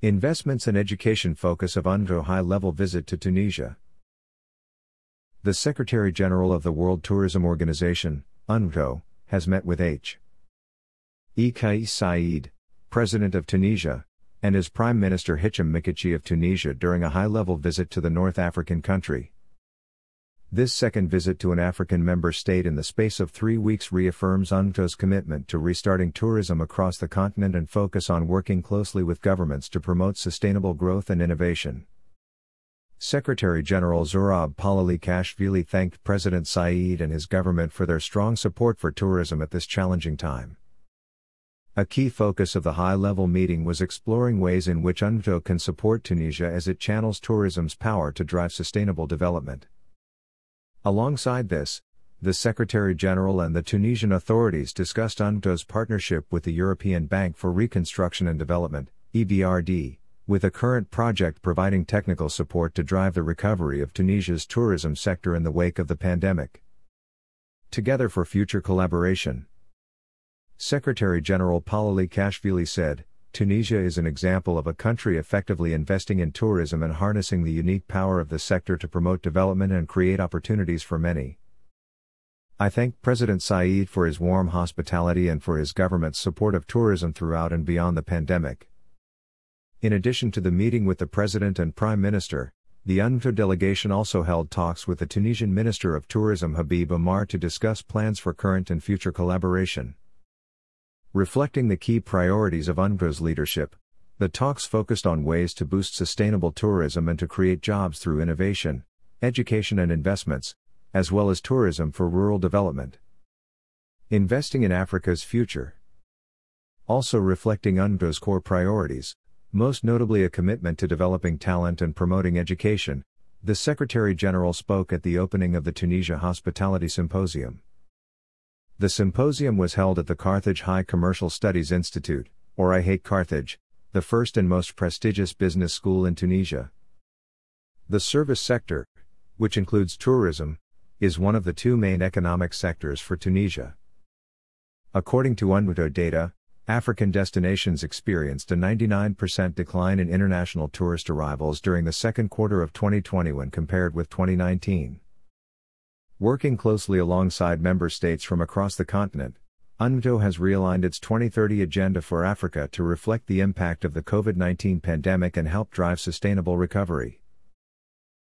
Investments and education focus of UNCTAD high level visit to Tunisia. The Secretary General of the World Tourism Organization, UNCTAD, has met with H. E. Kais President of Tunisia, and his Prime Minister Hicham Mechichi of Tunisia during a high level visit to the North African country. This second visit to an African member state in the space of three weeks reaffirms UNCTAD's commitment to restarting tourism across the continent and focus on working closely with governments to promote sustainable growth and innovation. Secretary General Zurab Kashvili thanked President Saied and his government for their strong support for tourism at this challenging time. A key focus of the high level meeting was exploring ways in which UNCTAD can support Tunisia as it channels tourism's power to drive sustainable development. Alongside this, the Secretary General and the Tunisian authorities discussed UNCTAD's partnership with the European Bank for Reconstruction and Development, EBRD, with a current project providing technical support to drive the recovery of Tunisia's tourism sector in the wake of the pandemic. Together for future collaboration. Secretary General Pololikashvili said, Tunisia is an example of a country effectively investing in tourism and harnessing the unique power of the sector to promote development and create opportunities for many. I thank President Saied for his warm hospitality and for his government's support of tourism throughout and beyond the pandemic. In addition to the meeting with the President and Prime Minister, the UNCTAD delegation also held talks with the Tunisian Minister of Tourism Habib Ammar to discuss plans for current and future collaboration. Reflecting the key priorities of UNCTAD's leadership, the talks focused on ways to boost sustainable tourism and to create jobs through innovation, education, and investments, as well as tourism for rural development. Investing in Africa's future. Also reflecting UNCTAD's core priorities, most notably a commitment to developing talent and promoting education, the Secretary General spoke at the opening of the Tunisia Hospitality Symposium. The symposium was held at the Carthage High Commercial Studies Institute, or IHEC Carthage, the first and most prestigious business school in Tunisia. The service sector, which includes tourism, is one of the two main economic sectors for Tunisia. According to UNWTO data, African destinations experienced a 99% decline in international tourist arrivals during the second quarter of 2020 when compared with 2019. Working closely alongside member states from across the continent, UNCTAD has realigned its 2030 agenda for Africa to reflect the impact of the COVID 19 pandemic and help drive sustainable recovery.